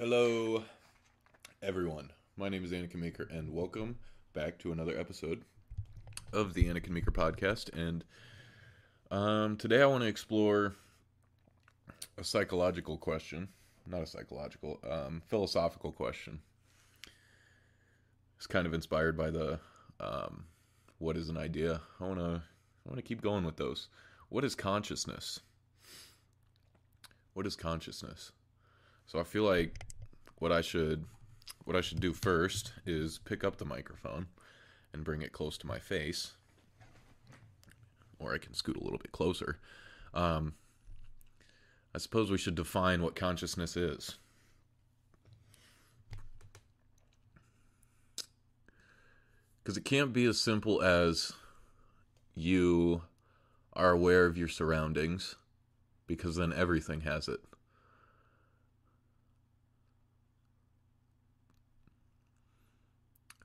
Hello, everyone. My name is Anikin Meeker, and welcome back to another episode of the Anikin Meeker podcast. And um, today I want to explore a psychological question, not a psychological, um, philosophical question. It's kind of inspired by the um, what is an idea. I want to I want to keep going with those. What is consciousness? What is consciousness? So I feel like what I should what I should do first is pick up the microphone and bring it close to my face, or I can scoot a little bit closer. Um, I suppose we should define what consciousness is. Because it can't be as simple as you are aware of your surroundings, because then everything has it.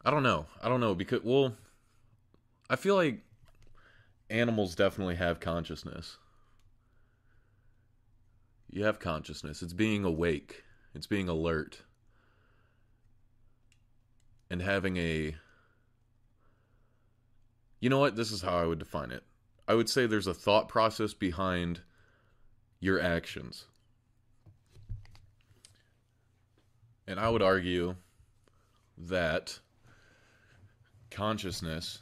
I don't know. I don't know because well, I feel like animals definitely have consciousness. You have consciousness. It's being awake. It's being alert. And having a You know what? This is how I would define it. I would say there's a thought process behind your actions. And I would argue that consciousness.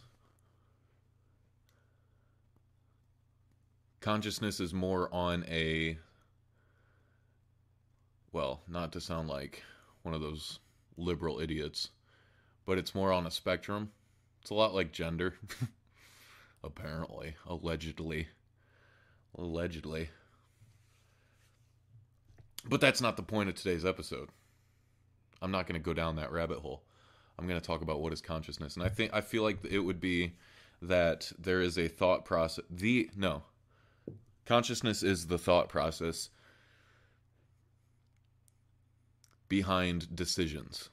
Consciousness is more on a well not to sound like one of those liberal idiots but it's more on a spectrum. It's a lot like gender apparently allegedly allegedly. But that's not the point of today's episode. I'm not going to go down that rabbit hole I'm going to talk about what is consciousness, and I think I feel like it would be that there is a thought process. The no, consciousness is the thought process behind decisions.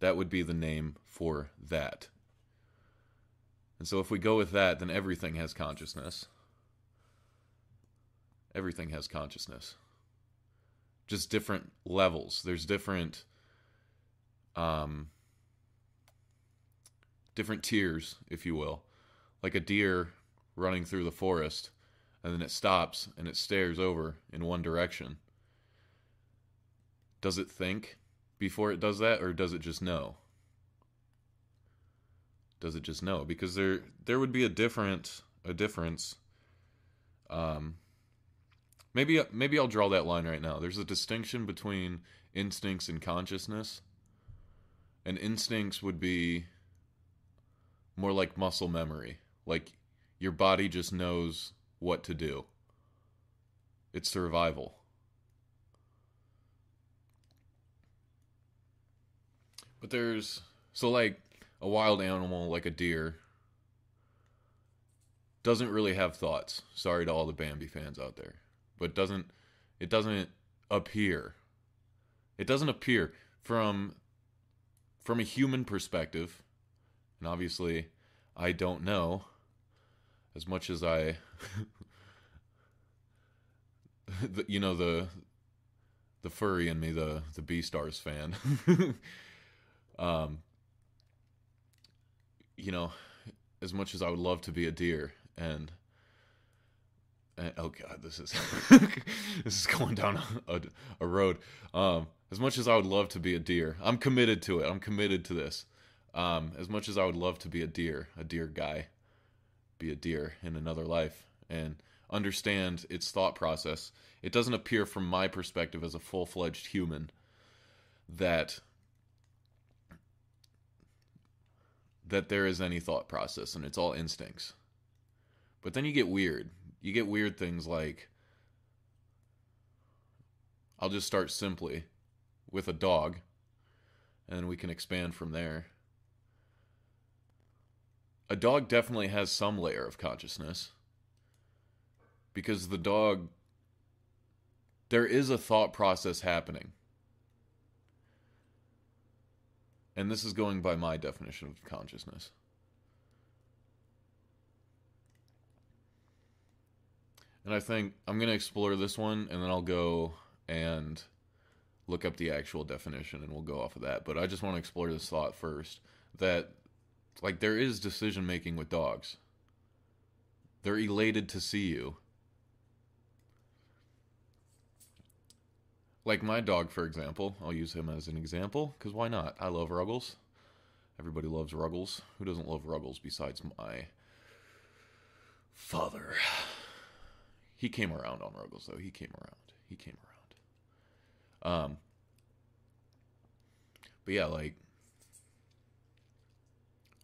That would be the name for that. And so if we go with that, then everything has consciousness. Everything has consciousness. Just different levels. There's different um, different tiers, if you will, like a deer running through the forest, and then it stops and it stares over in one direction. Does it think before it does that, or does it just know? Does it just know? Because there there would be a different a difference. Um, maybe maybe I'll draw that line right now. There's a distinction between instincts and consciousness and instincts would be more like muscle memory. Like your body just knows what to do. It's survival. But there's so like a wild animal like a deer doesn't really have thoughts. Sorry to all the Bambi fans out there. But doesn't it doesn't appear. It doesn't appear from from a human perspective, and obviously I don't know as much as I the, you know the the furry in me, the the Beastars fan. um you know, as much as I would love to be a deer and, and oh god, this is this is going down a, a road. Um as much as I would love to be a deer, I'm committed to it. I'm committed to this. Um, as much as I would love to be a deer, a deer guy, be a deer in another life, and understand its thought process, it doesn't appear from my perspective as a full fledged human that that there is any thought process and it's all instincts. But then you get weird. You get weird things like I'll just start simply with a dog, and we can expand from there. A dog definitely has some layer of consciousness because the dog there is a thought process happening. And this is going by my definition of consciousness. And I think I'm going to explore this one and then I'll go and look up the actual definition and we'll go off of that. But I just want to explore this thought first that like there is decision making with dogs. They're elated to see you. Like my dog, for example, I'll use him as an example because why not? I love Ruggles. Everybody loves Ruggles. Who doesn't love Ruggles besides my father? He came around on Ruggles though. He came around. He came around. Um, but yeah, like,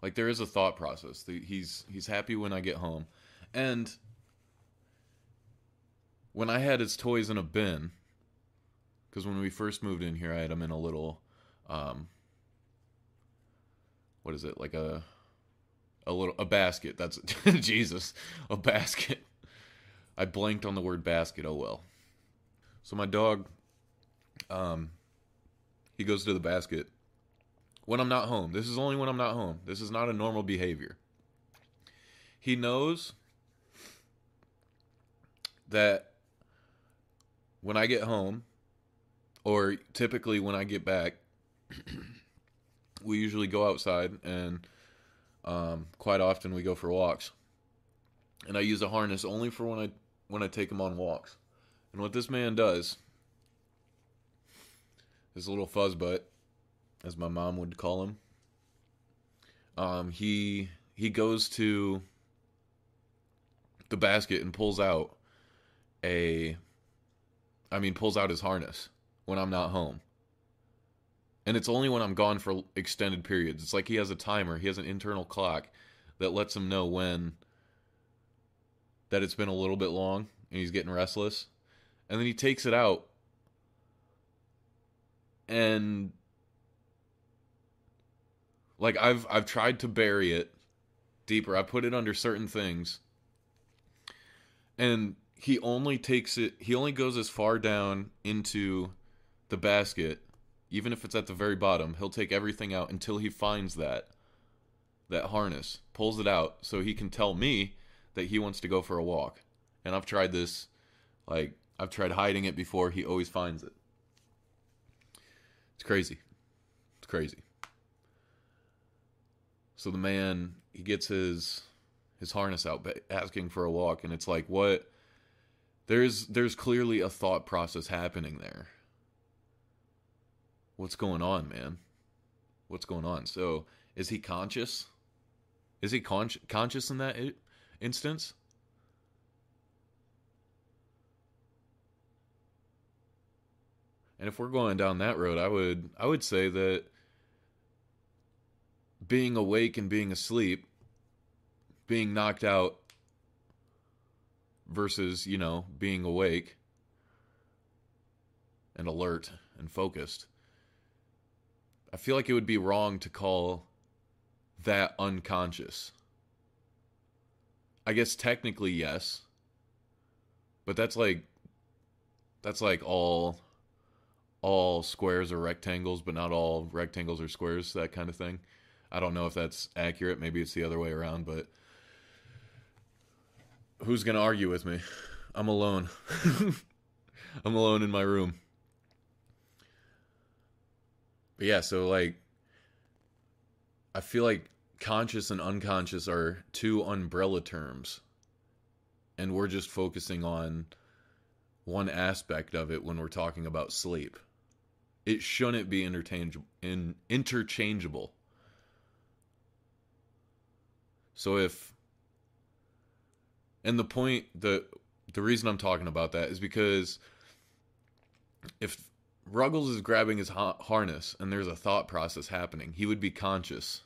like there is a thought process. He's he's happy when I get home, and when I had his toys in a bin, because when we first moved in here, I had him in a little, um, what is it like a a little a basket? That's Jesus, a basket. I blanked on the word basket. Oh well. So my dog, um, he goes to the basket when I'm not home. This is only when I'm not home. This is not a normal behavior. He knows that when I get home, or typically when I get back, we usually go outside and um, quite often we go for walks. And I use a harness only for when I when I take him on walks. And what this man does, this little fuzzbutt, as my mom would call him, um, he he goes to the basket and pulls out a I mean pulls out his harness when I'm not home. And it's only when I'm gone for extended periods. It's like he has a timer, he has an internal clock that lets him know when that it's been a little bit long and he's getting restless. And then he takes it out and like I've I've tried to bury it deeper. I put it under certain things. And he only takes it he only goes as far down into the basket even if it's at the very bottom. He'll take everything out until he finds that that harness, pulls it out so he can tell me that he wants to go for a walk. And I've tried this like I've tried hiding it before, he always finds it. It's crazy. It's crazy. So the man, he gets his his harness out asking for a walk and it's like what there's there's clearly a thought process happening there. What's going on, man? What's going on? So, is he conscious? Is he con- conscious in that instance? And if we're going down that road, I would I would say that being awake and being asleep, being knocked out versus, you know, being awake and alert and focused. I feel like it would be wrong to call that unconscious. I guess technically yes. But that's like that's like all all squares are rectangles, but not all rectangles are squares, that kind of thing. I don't know if that's accurate. Maybe it's the other way around, but who's going to argue with me? I'm alone. I'm alone in my room. But yeah, so like I feel like conscious and unconscious are two umbrella terms. And we're just focusing on one aspect of it when we're talking about sleep. It shouldn't be interchangeable in interchangeable. So if and the point the the reason I'm talking about that is because if Ruggles is grabbing his ha- harness and there's a thought process happening, he would be conscious.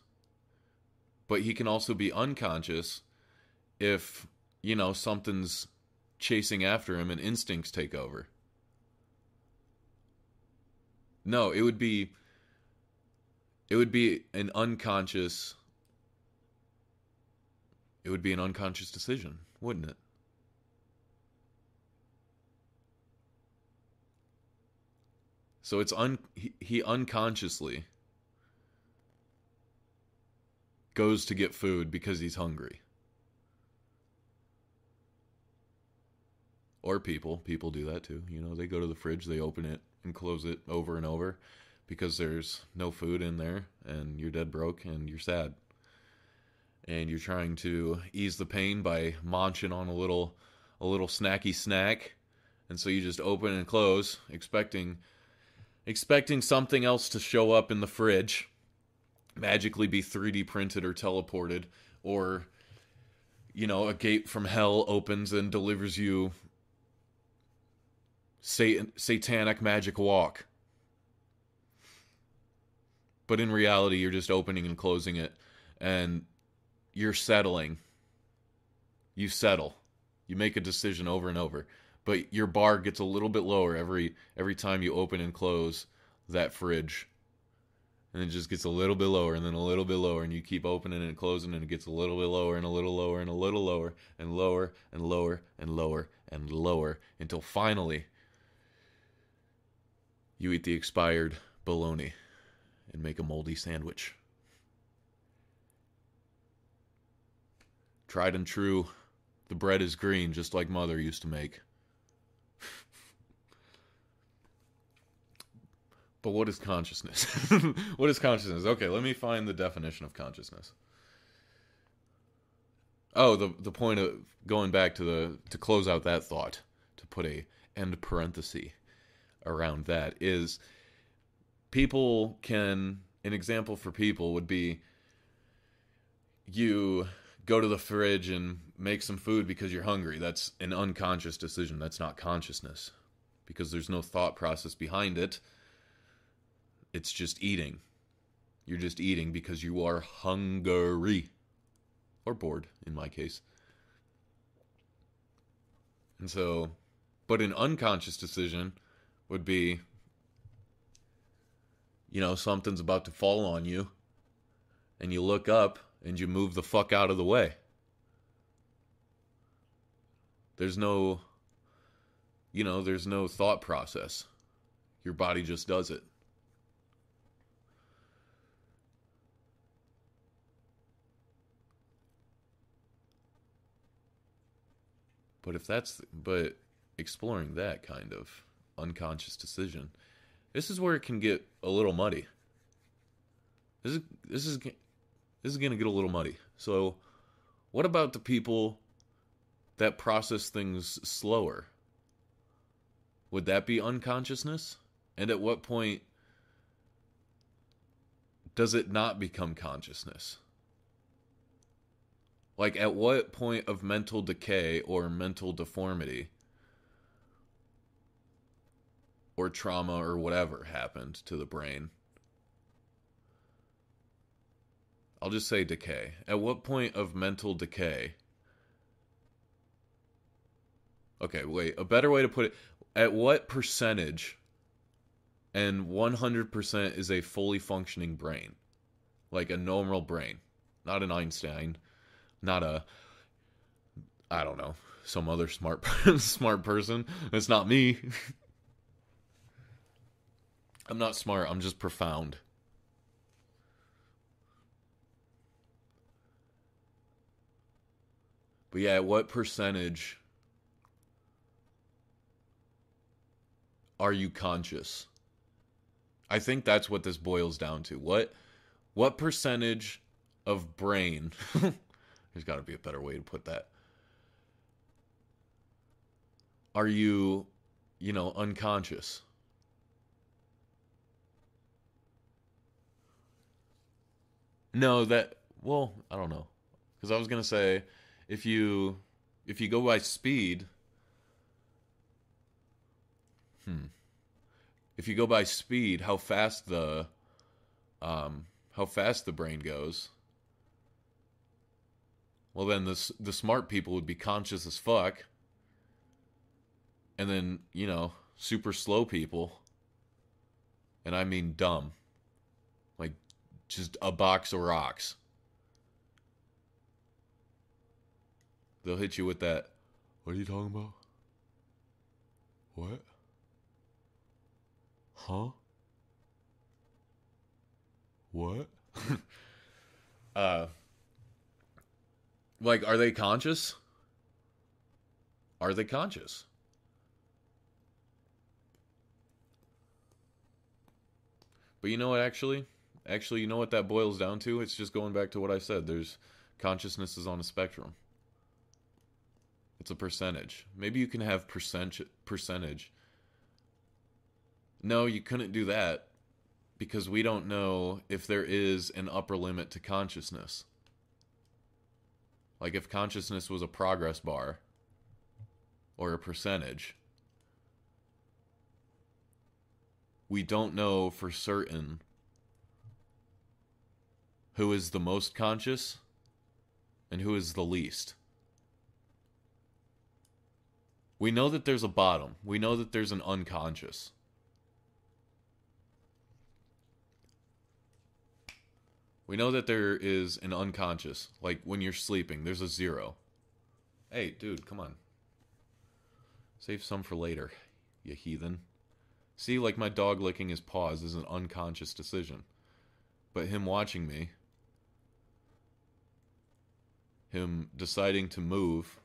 But he can also be unconscious if, you know, something's chasing after him and instincts take over. No, it would be it would be an unconscious it would be an unconscious decision, wouldn't it? So it's un he, he unconsciously goes to get food because he's hungry. Or people, people do that too. You know, they go to the fridge, they open it, and close it over and over because there's no food in there and you're dead broke and you're sad. And you're trying to ease the pain by munching on a little a little snacky snack. And so you just open and close expecting expecting something else to show up in the fridge, magically be 3D printed or teleported or you know, a gate from hell opens and delivers you satan- satanic magic walk. But in reality, you're just opening and closing it, and you're settling. You settle. You make a decision over and over, but your bar gets a little bit lower every every time you open and close that fridge and it just gets a little bit lower and then a little bit lower and you keep opening and closing and it gets a little bit lower and a little lower and a little lower and lower and lower and lower and lower until finally you eat the expired bologna and make a moldy sandwich. Tried and true, the bread is green just like mother used to make. But what is consciousness? what is consciousness? Okay, let me find the definition of consciousness. Oh, the the point of going back to the to close out that thought, to put a end parenthesis around that is people can an example for people would be you go to the fridge and make some food because you're hungry. That's an unconscious decision. That's not consciousness because there's no thought process behind it it's just eating. You're just eating because you are hungry or bored, in my case. And so, but an unconscious decision would be you know, something's about to fall on you, and you look up and you move the fuck out of the way. There's no, you know, there's no thought process. Your body just does it. But if that's but exploring that kind of unconscious decision, this is where it can get a little muddy. This is this is this is going to get a little muddy. So, what about the people that process things slower? Would that be unconsciousness? And at what point does it not become consciousness? Like, at what point of mental decay or mental deformity or trauma or whatever happened to the brain? I'll just say decay. At what point of mental decay? Okay, wait. A better way to put it at what percentage and 100% is a fully functioning brain? Like a normal brain, not an Einstein not a I don't know, some other smart smart person. It's not me. I'm not smart, I'm just profound. But yeah, what percentage are you conscious? I think that's what this boils down to. What what percentage of brain There's got to be a better way to put that. Are you, you know, unconscious? No, that well, I don't know. Cuz I was going to say if you if you go by speed hmm if you go by speed, how fast the um how fast the brain goes well, then the the smart people would be conscious as fuck, and then you know super slow people, and I mean dumb, like just a box of rocks. They'll hit you with that. What are you talking about? What? Huh? What? uh like, are they conscious? Are they conscious? But you know what actually? Actually, you know what that boils down to? It's just going back to what I said. There's consciousness is on a spectrum. It's a percentage. Maybe you can have percent percentage. No, you couldn't do that because we don't know if there is an upper limit to consciousness. Like if consciousness was a progress bar or a percentage, we don't know for certain who is the most conscious and who is the least. We know that there's a bottom. We know that there's an unconscious. We know that there is an unconscious. Like when you're sleeping, there's a zero. Hey, dude, come on. Save some for later, you heathen. See, like my dog licking his paws is an unconscious decision. But him watching me, him deciding to move,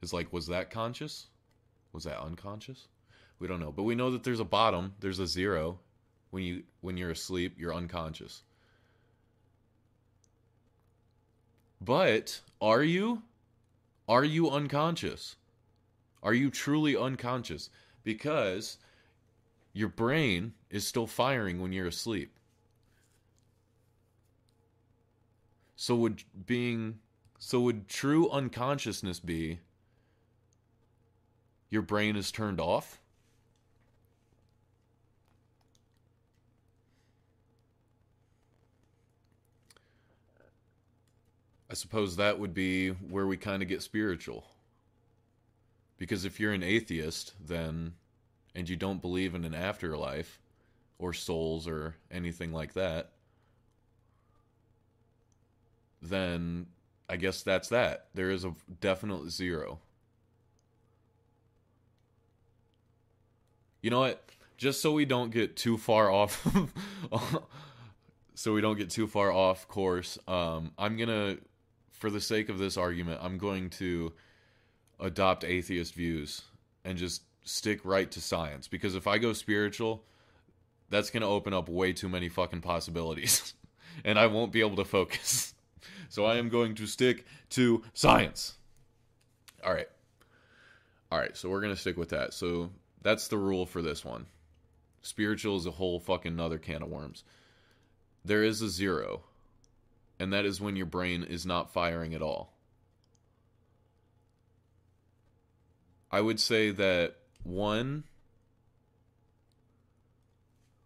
is like, was that conscious? Was that unconscious? We don't know. But we know that there's a bottom, there's a zero. When you when you're asleep, you're unconscious. But are you? Are you unconscious? Are you truly unconscious? Because your brain is still firing when you're asleep. So would being so would true unconsciousness be your brain is turned off? I suppose that would be where we kind of get spiritual. Because if you're an atheist, then, and you don't believe in an afterlife or souls or anything like that, then I guess that's that. There is a definite zero. You know what? Just so we don't get too far off, so we don't get too far off course, um, I'm gonna for the sake of this argument, I'm going to adopt atheist views and just stick right to science because if I go spiritual, that's going to open up way too many fucking possibilities and I won't be able to focus. so I am going to stick to science. All right. All right, so we're going to stick with that. So that's the rule for this one. Spiritual is a whole fucking other can of worms. There is a zero and that is when your brain is not firing at all. I would say that one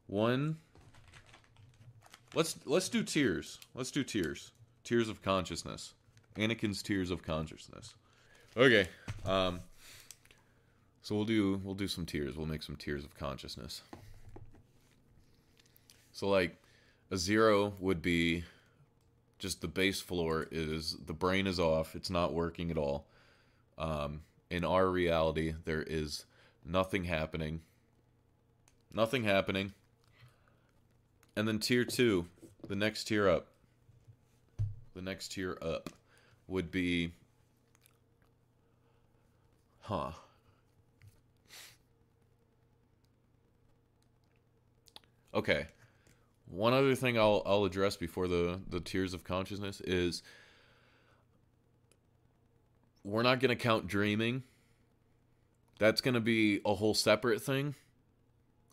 one let's let's do tiers. Let's do tiers. Tiers of consciousness. Anikin's tiers of consciousness. Okay. Um so we'll do we'll do some tiers. We'll make some tiers of consciousness. So like a zero would be just the base floor is the brain is off. It's not working at all. Um, in our reality, there is nothing happening. Nothing happening. And then tier two, the next tier up, the next tier up would be, huh. Okay, one other thing I'll I'll address before the the tiers of consciousness is we're not going to count dreaming. That's going to be a whole separate thing.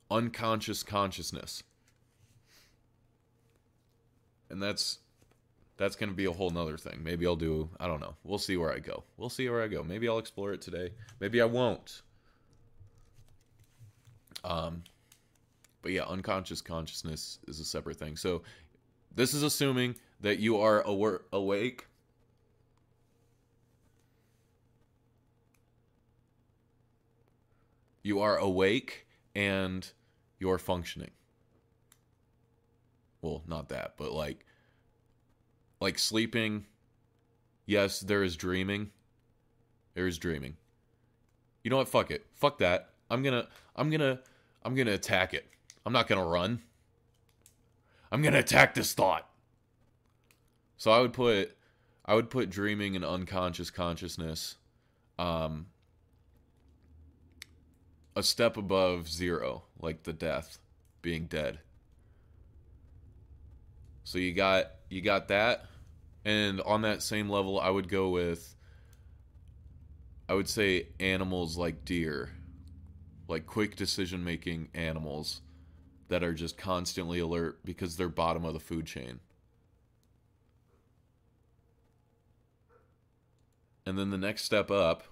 Unconscious consciousness. And that's that's going to be a whole nother thing. Maybe I'll do, I don't know. We'll see where I go. We'll see where I go. Maybe I'll explore it today. Maybe I won't. Um, but yeah, unconscious consciousness is a separate thing. So this is assuming that you are aware, awake. You are awake and you're functioning. Well, not that, but like like sleeping. Yes, there is dreaming. There is dreaming. You know what? Fuck it. Fuck that. I'm going to I'm going to I'm going to attack it. I'm not going to run. I'm going to attack this thought. So I would put I would put dreaming and unconscious consciousness um a step above zero, like the death. being dead. So you got you got that and on that same level I would go with I would say animals like deer, like quick decision making animals that are just constantly alert because they're bottom of the food chain. And then the next step up,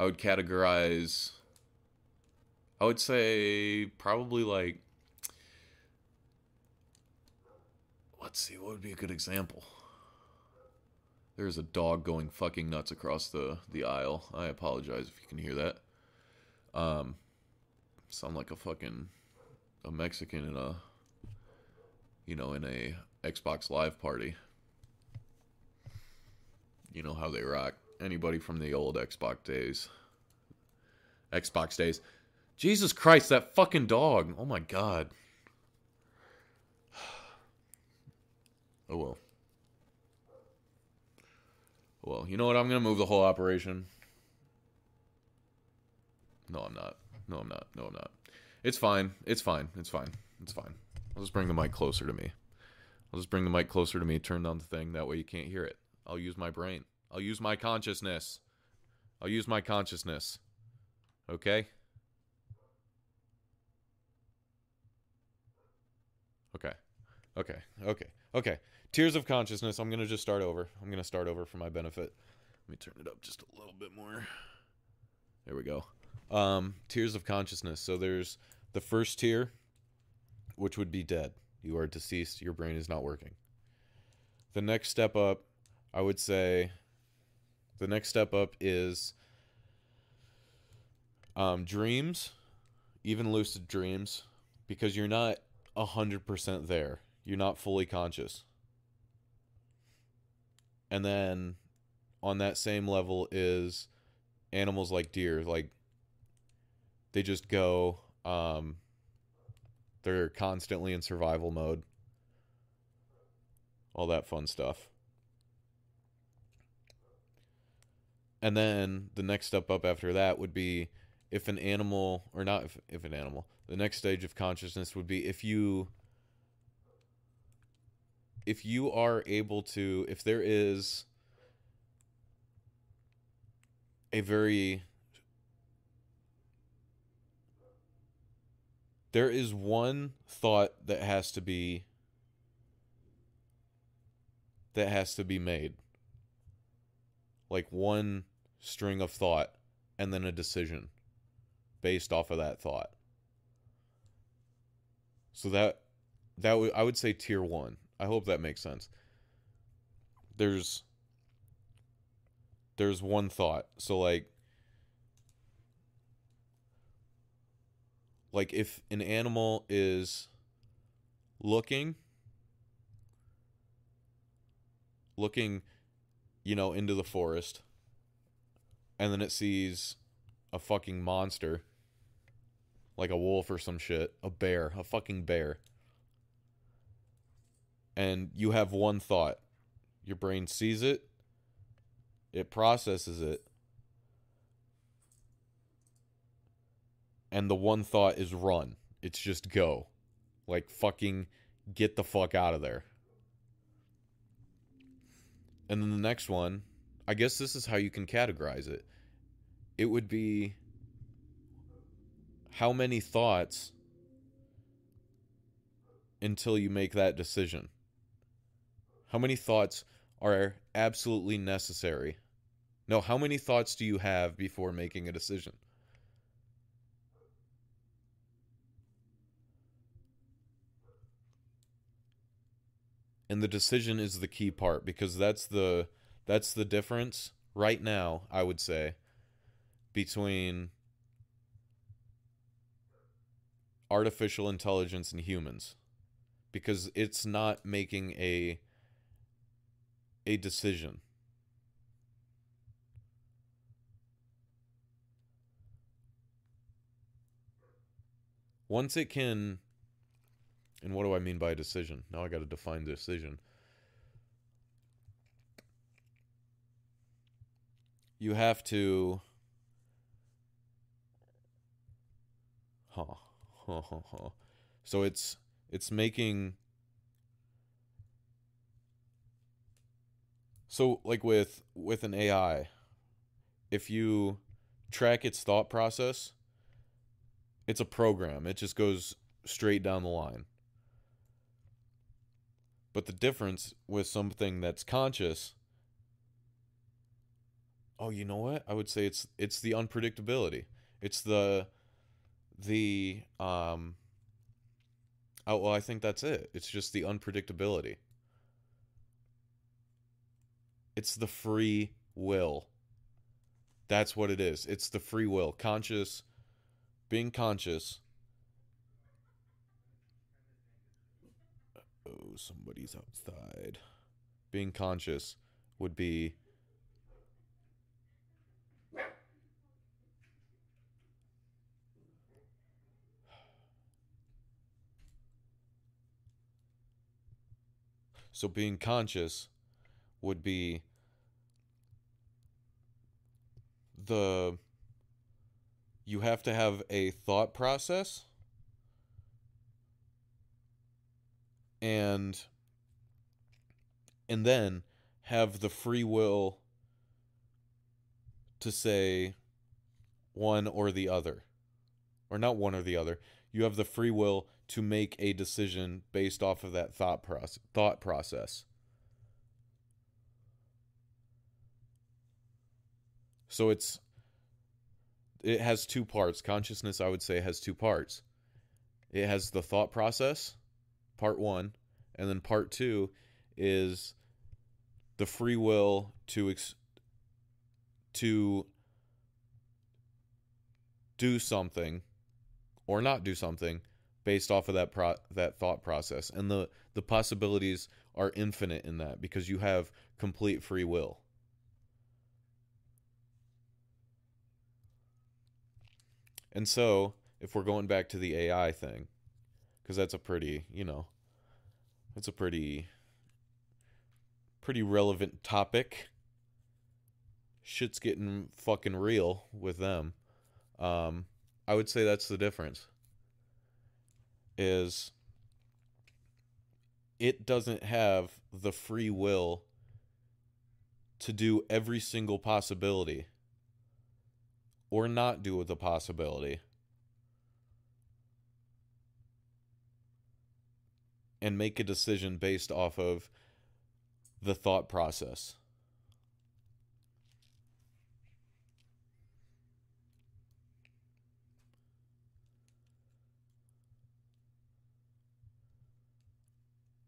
I would categorize, I would say probably like, let's see, what would be a good example? There's a dog going fucking nuts across the, the aisle. I apologize if you can hear that. Um, sound like a fucking a Mexican in a you know in a Xbox Live party. You know how they rock. Anybody from the old Xbox days. Xbox days. Jesus Christ, that fucking dog. Oh my god. Oh well. Well, you know what? I'm going to move the whole operation. No, I'm not. No, I'm not. No, I'm not. It's fine. It's fine. It's fine. It's fine. I'll just bring the mic closer to me. I'll just bring the mic closer to me, turn down the thing. That way you can't hear it. I'll use my brain. I'll use my consciousness. I'll use my consciousness. Okay? Okay. Okay. Okay. Okay. Tiers of consciousness. I'm going to just start over. I'm going to start over for my benefit. Let me turn it up just a little bit more. There we go. Um, tiers of consciousness. So there's the first tier, which would be dead. You are deceased. Your brain is not working. The next step up, I would say, the next step up is um, dreams, even lucid dreams, because you're not 100% there. You're not fully conscious. And then on that same level is animals like deer, like they just go um they're constantly in survival mode. All that fun stuff. And then the next step up after that would be if an animal or not if, if an animal the next stage of consciousness would be if you if you are able to if there is a very there is one thought that has to be that has to be made. Like one string of thought and then a decision based off of that thought. So that that would I would say tier 1 I hope that makes sense. There's there's one thought. So like like if an animal is looking looking you know into the forest and then it sees a fucking monster like a wolf or some shit a bear a fucking bear and you have one thought your brain sees it it processes it and the one thought is run. It's just go. Like fucking get the fuck out of there. And then the next one, I guess this is how you can categorize it. It would be how many thoughts until you make that decision? How many thoughts are absolutely necessary? No, how many thoughts do you have before making a decision? And the decision is the key part because that's the that's the difference right now i would say between artificial intelligence and humans because it's not making a a decision. Once it can and what do I mean by a decision? Now I got to define decision. You have to. Huh. Huh, huh, huh. So it's it's making So like with with an AI, if you track its thought process, it's a program. It just goes straight down the line. But the difference with something that's conscious Oh, you know what? I would say it's it's the unpredictability. It's the the um Oh, well, I think that's it. It's just the unpredictability. It's the free will. That's what it is. It's the free will. Conscious, being conscious. Oh, somebody's outside. Being conscious would be So being conscious would be the you have to have a thought process and and then have the free will to say one or the other or not one or the other. You have the free will to make a decision based off of that thought process thought process. So it's it has two parts. Consciousness i would say has two parts. It has the thought process part 1 and then part 2 is the free will to ex- to do something or not do something based off of that pro- that thought process. And the the possibilities are infinite in that because you have complete free will. And so if we're going back to the AI thing because that's a pretty you know that's a pretty pretty relevant topic. Shit's getting fucking real with them. Um I would say that's the difference is it doesn't have the free will to do every single possibility or not do the possibility and make a decision based off of the thought process.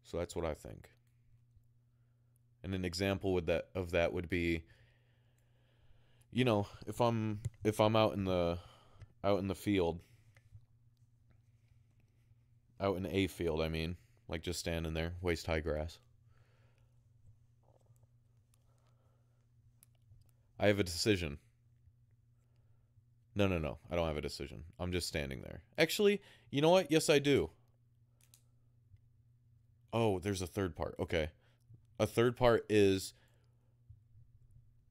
So that's what I think. And an example with that of that would be you know, if I'm if I'm out in the out in the field out in a field, I mean, like just standing there, waist high grass. I have a decision. No, no, no. I don't have a decision. I'm just standing there. Actually, you know what? Yes, I do. Oh, there's a third part. Okay. A third part is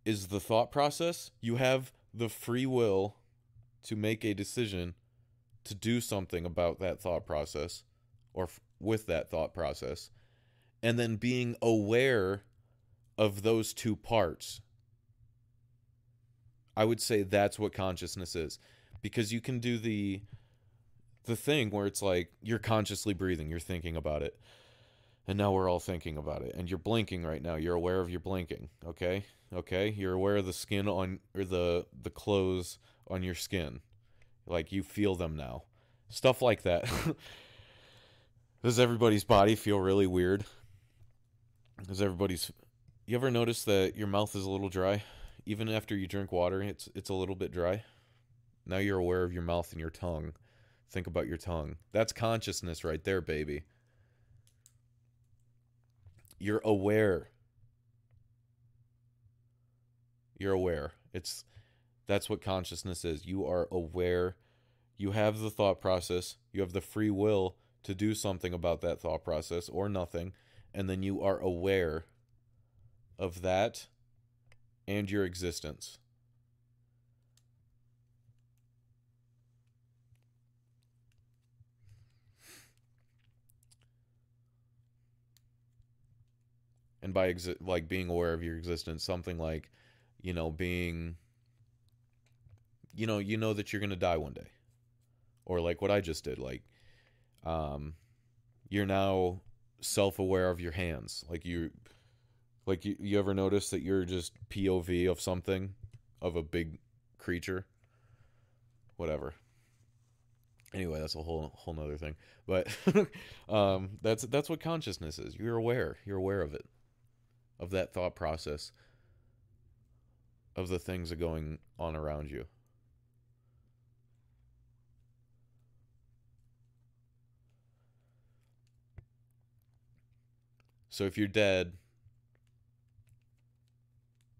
is the thought process. You have the free will to make a decision to do something about that thought process or with that thought process and then being aware of those two parts. I would say that's what consciousness is. Because you can do the the thing where it's like you're consciously breathing, you're thinking about it and now we're all thinking about it and you're blinking right now you're aware of your blinking okay? Okay? You're aware of the skin on or the the clothes on your skin. Like you feel them now. Stuff like that does everybody's body feel really weird? Does everybody's you ever notice that your mouth is a little dry? Even after you drink water it's it's a little bit dry? Now you're aware of your mouth and your tongue. Think about your tongue. That's consciousness right there baby. You're aware. You're aware. It's that's what consciousness is. You are aware. You have the thought process. You have the free will to do something about that thought process or nothing, and then you are aware of that and your existence. and by exi- like being aware of your existence something like you know being you know you know that you're going to die one day or like what i just did like um, you're now self-aware of your hands, like you, like you, you ever notice that you're just POV of something, of a big creature, whatever. Anyway that's a whole whole nother thing. But um that's that's what consciousness is. You're aware. You're aware of it. Of that thought process. Of the things that are going on around you so if you're dead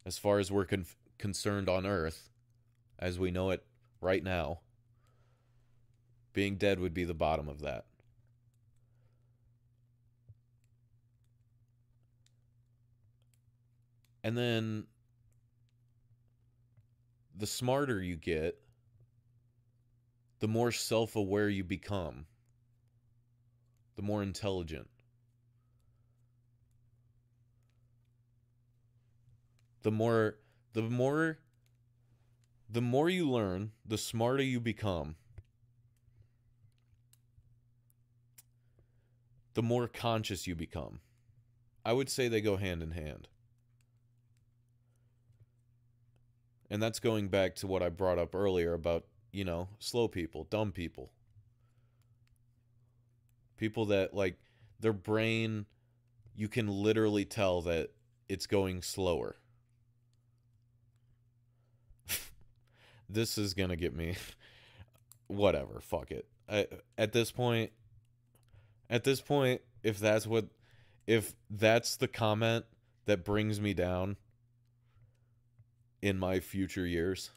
as far as we're con- concerned on earth as we know it right now being dead would be the bottom of that. And then the smarter you get, the more self aware you become, the more intelligent. The more the more the more you learn, the smarter you become. the more conscious you become. I would say they go hand in hand. And that's going back to what I brought up earlier about, you know, slow people, dumb people. People that, like, their brain, you can literally tell that it's going slower. This is to get me. Whatever, fuck it. I, at this point, at this point, if that's what if that's the comment that brings me down in my future years,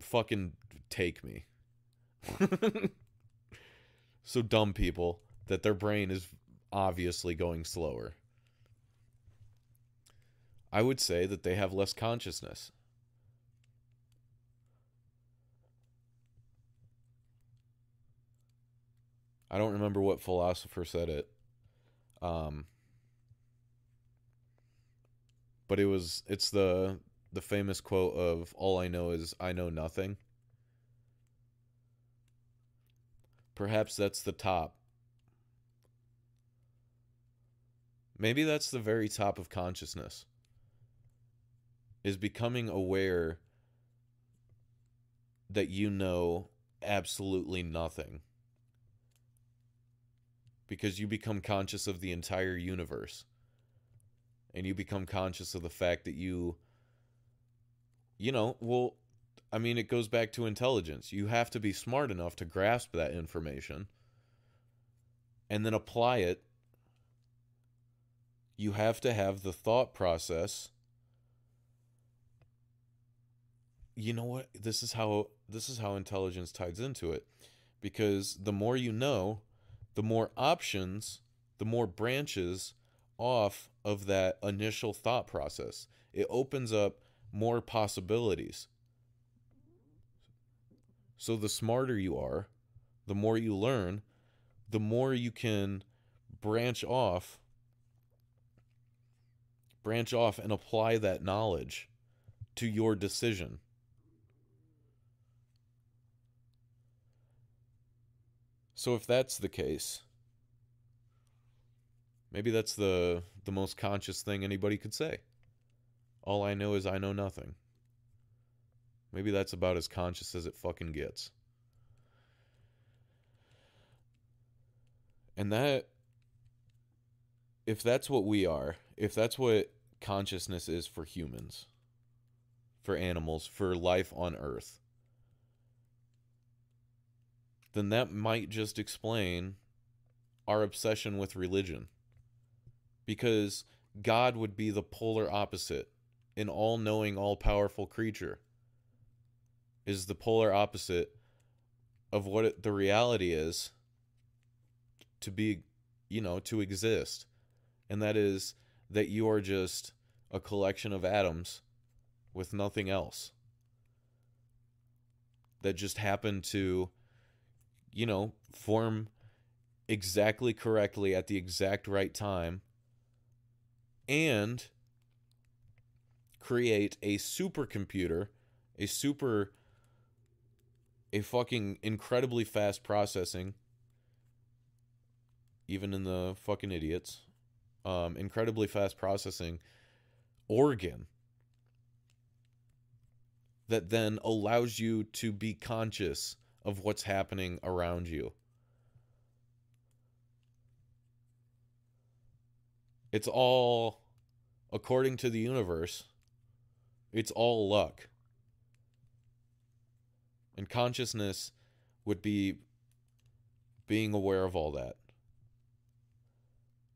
fucking take me. so dumb people that their brain is obviously going slower. I would say that they have less consciousness. I don't remember what philosopher said it. Um, but it was it's the the famous quote of all I know is I know nothing. Perhaps that's the top. Maybe that's the very top of consciousness. Is becoming aware that you know absolutely nothing because you become conscious of the entire universe. And you become conscious of the fact that you, you know, well, I mean, it goes back to intelligence. You have to be smart enough to grasp that information and then apply it. You have to have the thought process. You know what? This is how this is how intelligence ties into it. Because the more you know, the more options, the more branches off of that initial thought process. It opens up more possibilities. So the smarter you are, the more you learn, the more you can branch off branch off and apply that knowledge to your decision. So if that's the case, maybe that's the the most conscious thing anybody could say. All I know is I know nothing. Maybe that's about as conscious as it fucking gets. And that if that's what we are, if that's what consciousness is for humans, for animals, for life on earth, then that might just explain our obsession with religion. Because God would be the polar opposite. An all knowing, all powerful creature is the polar opposite of what it, the reality is to be, you know, to exist. And that is that you are just a collection of atoms with nothing else that just happened to you know, form exactly correctly at the exact right time and create a supercomputer, a super a fucking incredibly fast processing even in the fucking idiots um incredibly fast processing organ that then allows you to be conscious of what's happening around you it's all according to the universe it's all luck and consciousness would be being aware of all that.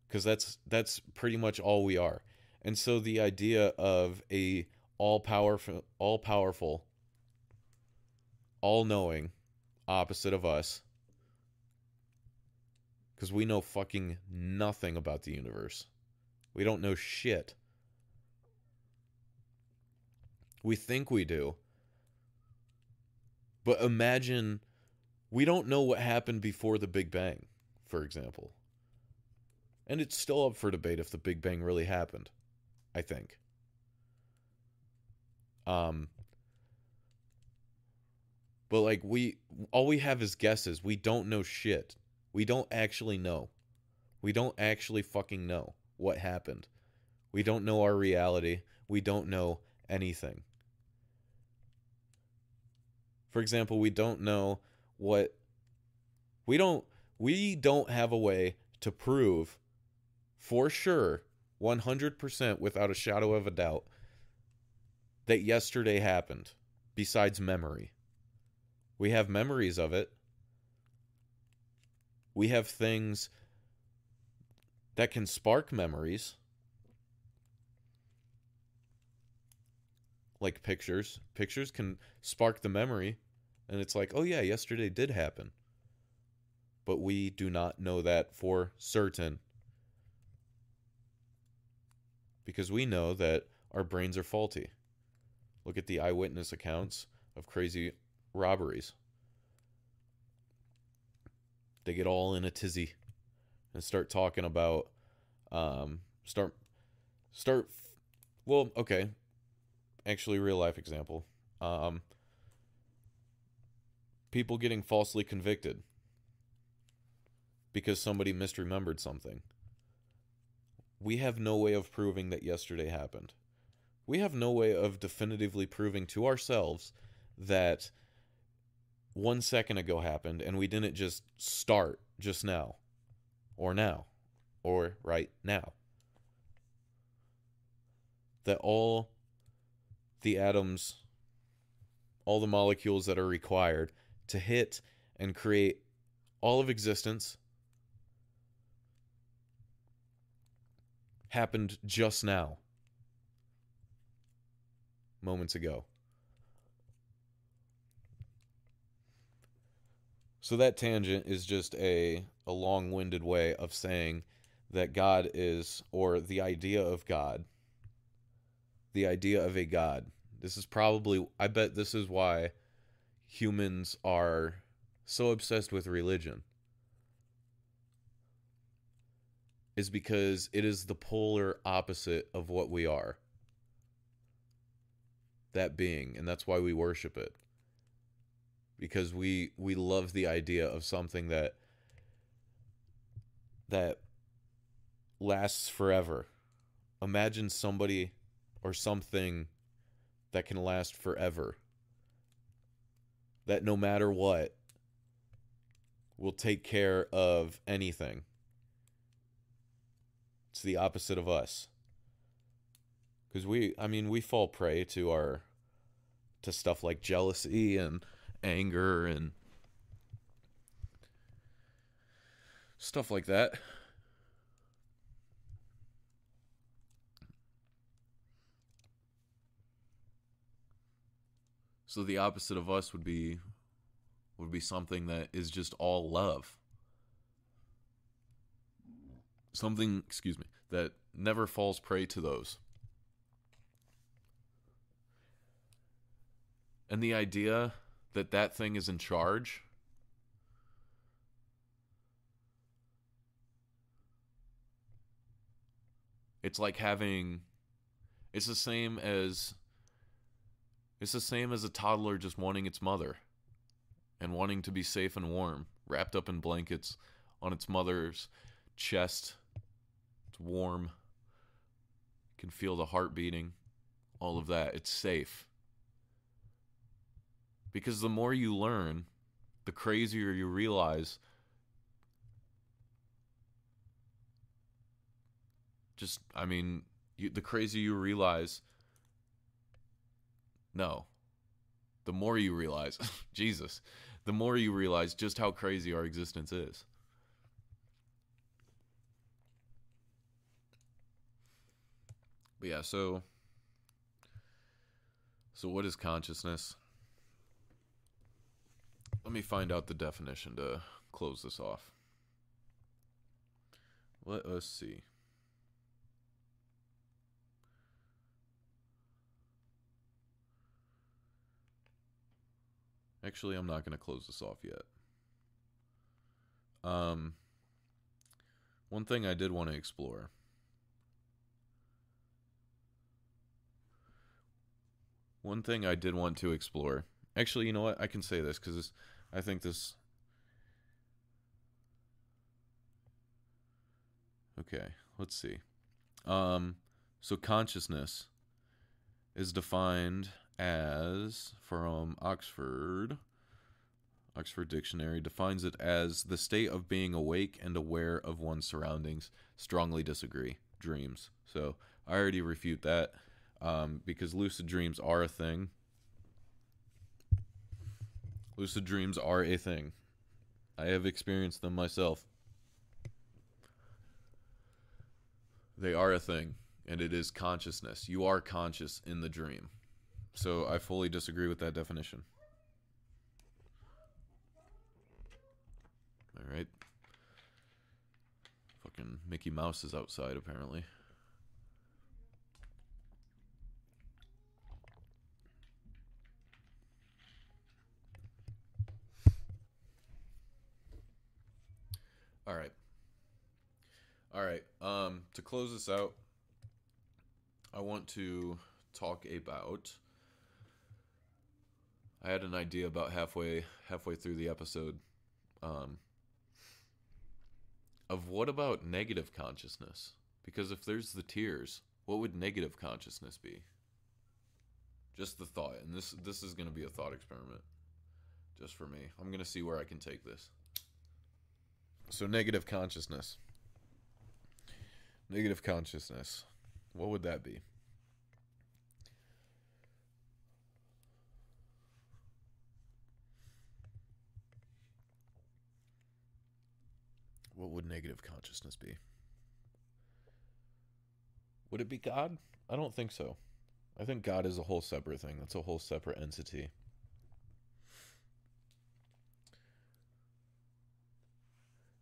Cuz that's that's pretty much all we are. And so the idea of a all powerful all powerful all knowing opposite of us cuz we know fucking nothing about the universe. We don't know shit. We think we do, but imagine we don't know what happened before the Big Bang, for example. And it's still up for debate if the Big Bang really happened, I think. Um but like we all we have is guesses. We don't know shit. We don't actually know. We don't actually fucking know what happened. We don't know our reality. We don't know anything. For example, we don't know what we don't we don't have a way to prove for sure 100% without a shadow of a doubt that yesterday happened besides memory. We have memories of it. We have things that can spark memories. Like pictures. Pictures can spark the memory, and it's like, oh yeah, yesterday did happen. But we do not know that for certain. Because we know that our brains are faulty. Look at the eyewitness accounts of crazy robberies. They get all in a tizzy and start talking about um start start well, okay. Actually real life example. Um people getting falsely convicted because somebody misremembered something. We have no way of proving that yesterday happened. We have no way of definitively proving to ourselves that one second ago happened and we didn't just start just now or now or right now. That all the atoms, all the molecules that are required to hit and create all of existence happened just now, moments ago. So that tangent is just a, a long winded way of saying that God is, or the idea of God, the idea of a God. This is probably, I bet this is why humans are so obsessed with religion. Is because it is the polar opposite of what we are. That being and that's why we worship it because we we love the idea of something that that lasts forever imagine somebody or something that can last forever that no matter what will take care of anything. It's the opposite of us. Cuz we I mean we fall prey to our to stuff like jealousy and anger and stuff like that. So the opposite of us would be would be something that is just all love. Something, excuse me, that never falls prey to those. And the idea that that thing is in charge It's like having it's the same as it's the same as a toddler just wanting its mother and wanting to be safe and warm, wrapped up in blankets on its mother's chest. It's warm. You can feel the heart beating, all of that. It's safe. Because the more you learn, the crazier you realize just I mean, you, the crazier you realize. No. The more you realize, Jesus, the more you realize just how crazy our existence is. But yeah, so so what is consciousness? Let me find out the definition to close this off. Let us see. Actually, I'm not going to close this off yet. Um, one thing I did want to explore. One thing I did want to explore. Actually, you know what? I can say this because I think this. Okay, let's see. Um, so consciousness is defined as from Oxford. Oxford Dictionary defines it as the state of being awake and aware of one's surroundings. Strongly disagree. Dreams. So I already refute that um, because lucid dreams are a thing. Lucid dreams are a thing. I have experienced them myself. They are a thing, and it is consciousness. You are conscious in the dream. So I fully disagree with that definition. All right. Fucking Mickey Mouse is outside apparently. All right. All right. Um to close this out, I want to talk about I had an idea about halfway halfway through the episode um, of what about negative consciousness? Because if there's the tiers, what would negative consciousness be? Just the thought, and this this is going to be a thought experiment, just for me. I'm going to see where I can take this. So negative consciousness. Negative consciousness. What would that be? what would negative consciousness be? Would it be God? I don't think so. I think God is a whole separate thing. That's a whole separate entity.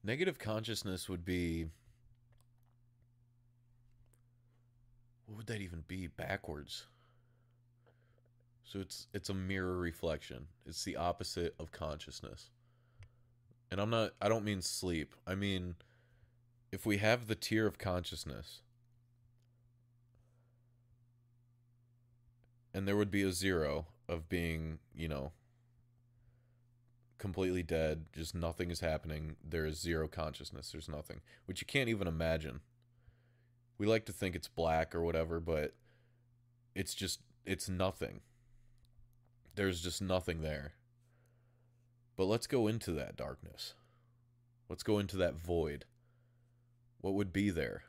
Negative consciousness would be. What would that even be backwards? So it's it's a mirror reflection. It's the opposite of consciousness and I'm not I don't mean sleep. I mean if we have the tier of consciousness and there would be a zero of being, you know, completely dead, just nothing is happening. There is zero consciousness. There's nothing, which you can't even imagine. We like to think it's black or whatever, but it's just it's nothing. There's just nothing there. But let's go into that darkness. Let's go into that void. What would be there?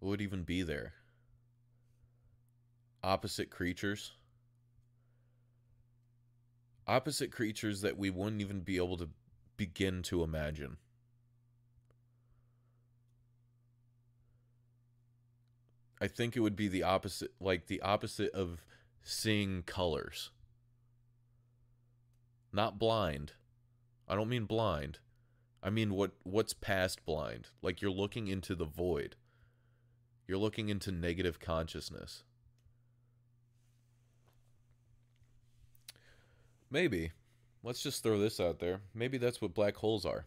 What would even be there? Opposite creatures? Opposite creatures that we wouldn't even be able to begin to imagine. I think it would be the opposite, like the opposite of seeing colors not blind. I don't mean blind. I mean what what's past blind. Like you're looking into the void. You're looking into negative consciousness. Maybe. Let's just throw this out there. Maybe that's what black holes are.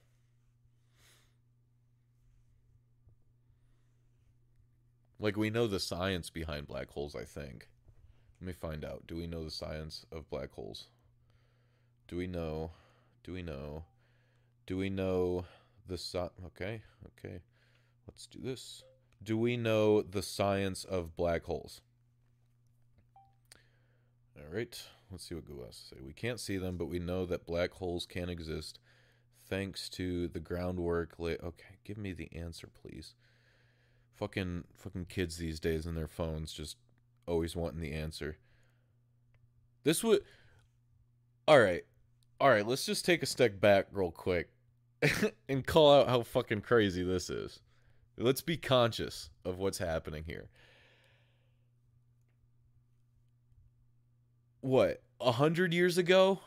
Like we know the science behind black holes, I think. Let me find out. Do we know the science of black holes? Do we know? Do we know? Do we know the si- okay, okay. Let's do this. Do we know the science of black holes? All right. Let's see what Google has to say. We can't see them, but we know that black holes can exist thanks to the groundwork. La- okay, give me the answer, please. Fucking fucking kids these days and their phones just always wanting the answer. This would All right. All right, let's just take a step back real quick and call out how fucking crazy this is. Let's be conscious of what's happening here. What, a hundred years ago?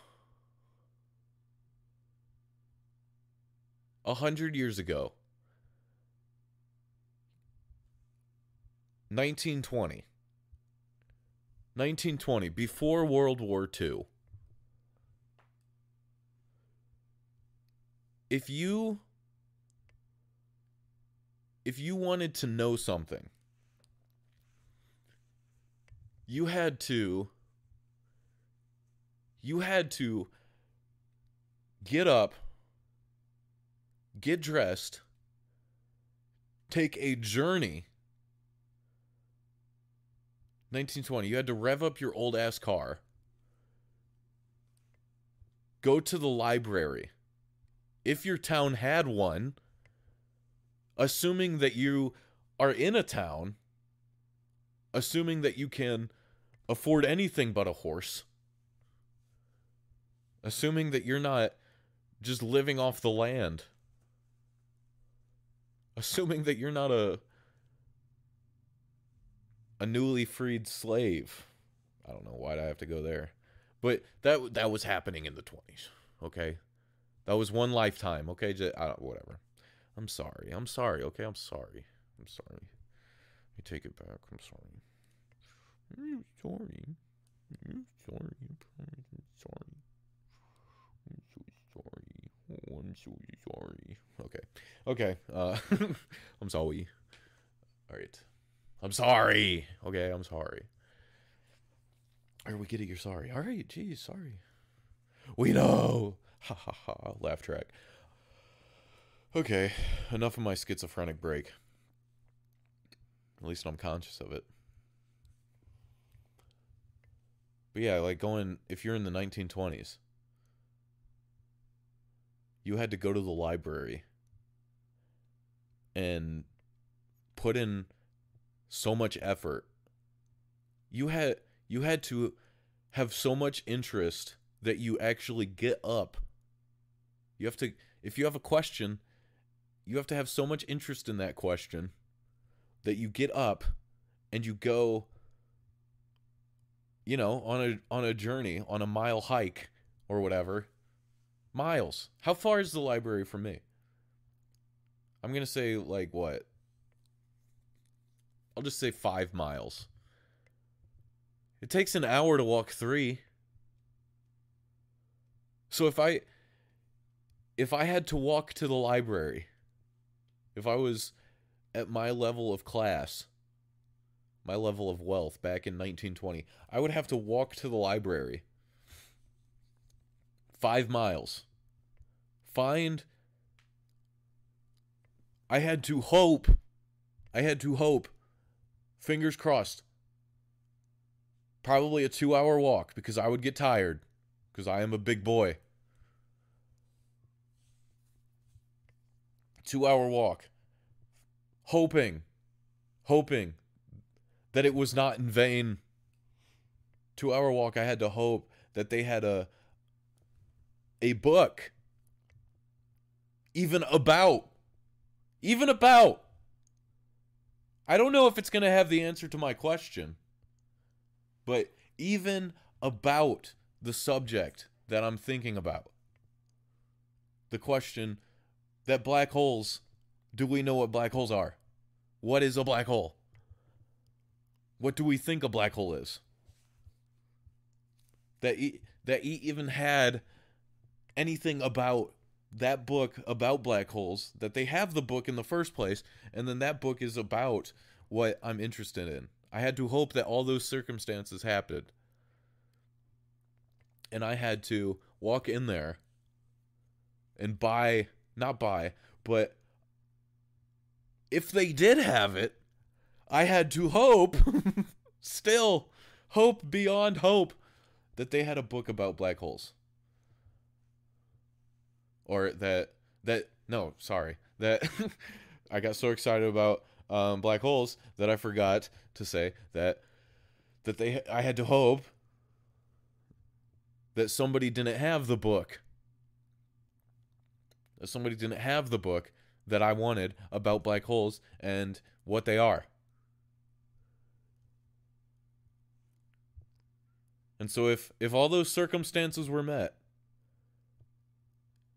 A hundred years ago. 1920. 1920, before World War II. If you if you wanted to know something, you had to you had to get up, get dressed, take a journey 1920, you had to rev up your old ass car, go to the library. If your town had one, assuming that you are in a town, assuming that you can afford anything but a horse, assuming that you're not just living off the land, assuming that you're not a a newly freed slave. I don't know why'd I have to go there, but that that was happening in the twenties. Okay, that was one lifetime. Okay, just, I whatever. I'm sorry. I'm sorry. Okay, I'm sorry. I'm sorry. You take it back. I'm sorry. I'm sorry. I'm sorry. I'm sorry. I'm so sorry. Oh, I'm so sorry. Okay. Okay. Uh, I'm sorry. All right. I'm sorry. Okay, I'm sorry. Or we get it, you're sorry. All right, geez, sorry. We know. Ha ha ha. Laugh track. Okay, enough of my schizophrenic break. At least I'm conscious of it. But yeah, like going, if you're in the 1920s, you had to go to the library and put in so much effort. You had you had to have so much interest that you actually get up. You have to if you have a question, you have to have so much interest in that question that you get up and you go you know, on a on a journey, on a mile hike or whatever. Miles. How far is the library from me? I'm going to say like what? I'll just say 5 miles. It takes an hour to walk 3. So if I if I had to walk to the library, if I was at my level of class, my level of wealth back in 1920, I would have to walk to the library. 5 miles. Find I had to hope I had to hope fingers crossed probably a 2-hour walk because I would get tired because I am a big boy. Two hour walk. Hoping, hoping that it was not in vain. Two hour walk, I had to hope that they had a a book even about even about I don't know if it's going to have the answer to my question but even about the subject that I'm thinking about. The question that black holes, do we know what black holes are? What is a black hole? What do we think a black hole is? That he, that even had anything about that book about black holes, that they have the book in the first place, and then that book is about what I'm interested in. I had to hope that all those circumstances happened. And I had to walk in there and buy, not buy, but if they did have it, I had to hope, still, hope beyond hope, that they had a book about black holes. Or that, that, no, sorry, that I got so excited about um, black holes that I forgot to say that that they I had to hope that somebody didn't have the book that somebody didn't have the book that I wanted about black holes and what they are. And so if if all those circumstances were met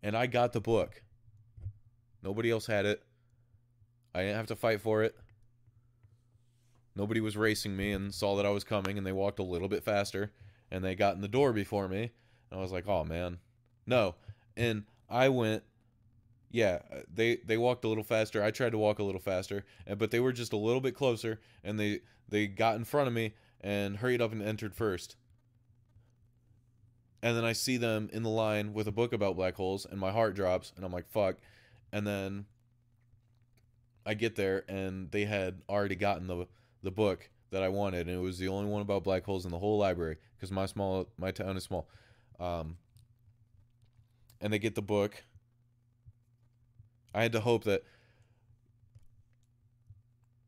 and I got the book, nobody else had it. I didn't have to fight for it. Nobody was racing me and saw that I was coming and they walked a little bit faster and they got in the door before me. And I was like, "Oh man." No. And I went yeah, they they walked a little faster. I tried to walk a little faster, but they were just a little bit closer and they they got in front of me and hurried up and entered first. And then I see them in the line with a book about black holes and my heart drops and I'm like, "Fuck." And then I get there and they had already gotten the the book that I wanted, and it was the only one about black holes in the whole library because my small my town is small. Um, and they get the book. I had to hope that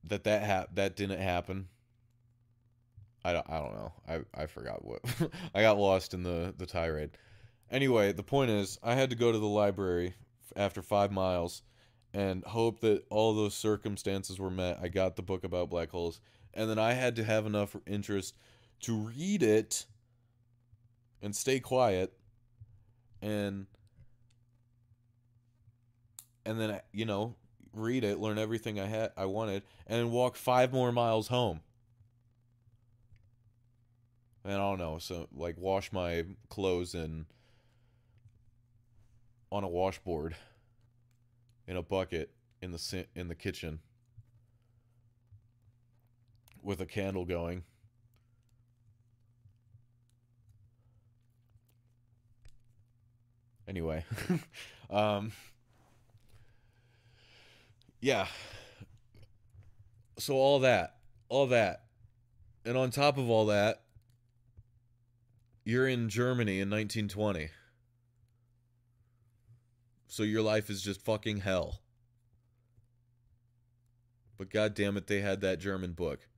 that that hap- that didn't happen. I don't, I don't know. I, I forgot what. I got lost in the, the tirade. Anyway, the point is, I had to go to the library after five miles and hope that all those circumstances were met. I got the book about black holes, and then I had to have enough interest to read it and stay quiet and and then you know read it learn everything i had i wanted and then walk five more miles home and i don't know so like wash my clothes in on a washboard in a bucket in the in the kitchen with a candle going. Anyway, um, yeah. So all that, all that, and on top of all that, you're in Germany in 1920. So your life is just fucking hell. But god damn it, they had that German book.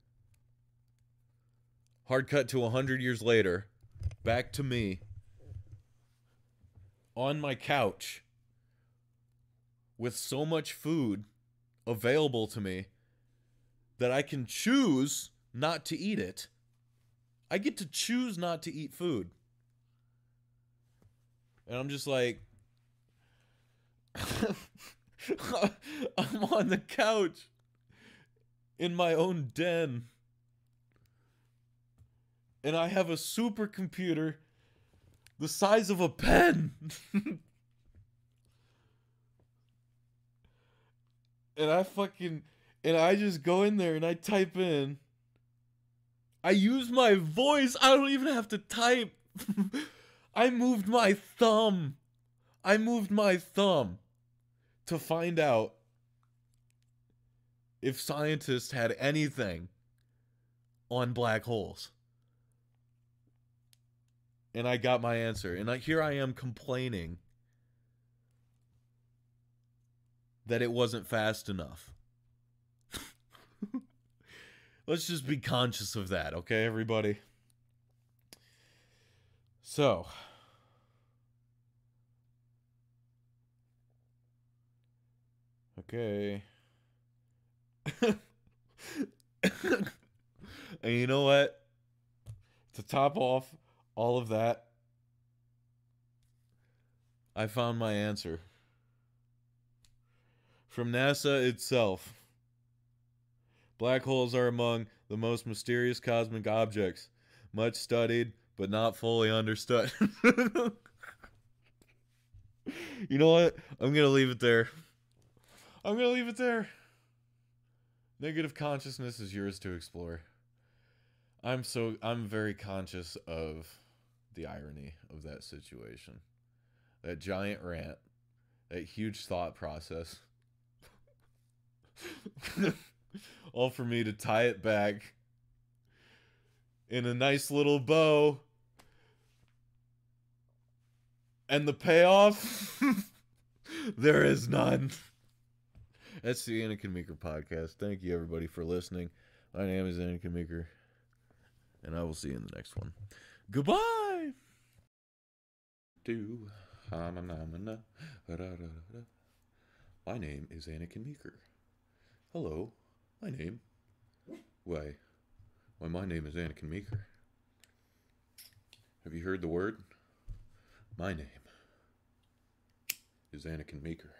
Hard cut to a hundred years later, back to me on my couch with so much food available to me that I can choose not to eat it. I get to choose not to eat food. And I'm just like, I'm on the couch in my own den. And I have a supercomputer the size of a pen. and I fucking and I just go in there and I type in I use my voice. I don't even have to type. I moved my thumb. I moved my thumb to find out if scientists had anything on black holes. And I got my answer. And I, here I am complaining that it wasn't fast enough. Let's just be conscious of that, okay, everybody? So, okay. and you know what? To top off all of that, I found my answer. From NASA itself. Black holes are among the most mysterious cosmic objects, much studied but not fully understood. you know what? I'm going to leave it there. I'm going to leave it there. Negative consciousness is yours to explore. I'm so I'm very conscious of the irony of that situation. That giant rant, that huge thought process. All for me to tie it back in a nice little bow. And the payoff there is none. That's the Anikin Meeker podcast. Thank you everybody for listening. My name is Anikin Meeker, and I will see you in the next one. Goodbye. Do my name is Anikin Meeker. Hello, my name. Why? Why my name is Anikin Meeker. Have you heard the word? My name is Anikin Meeker.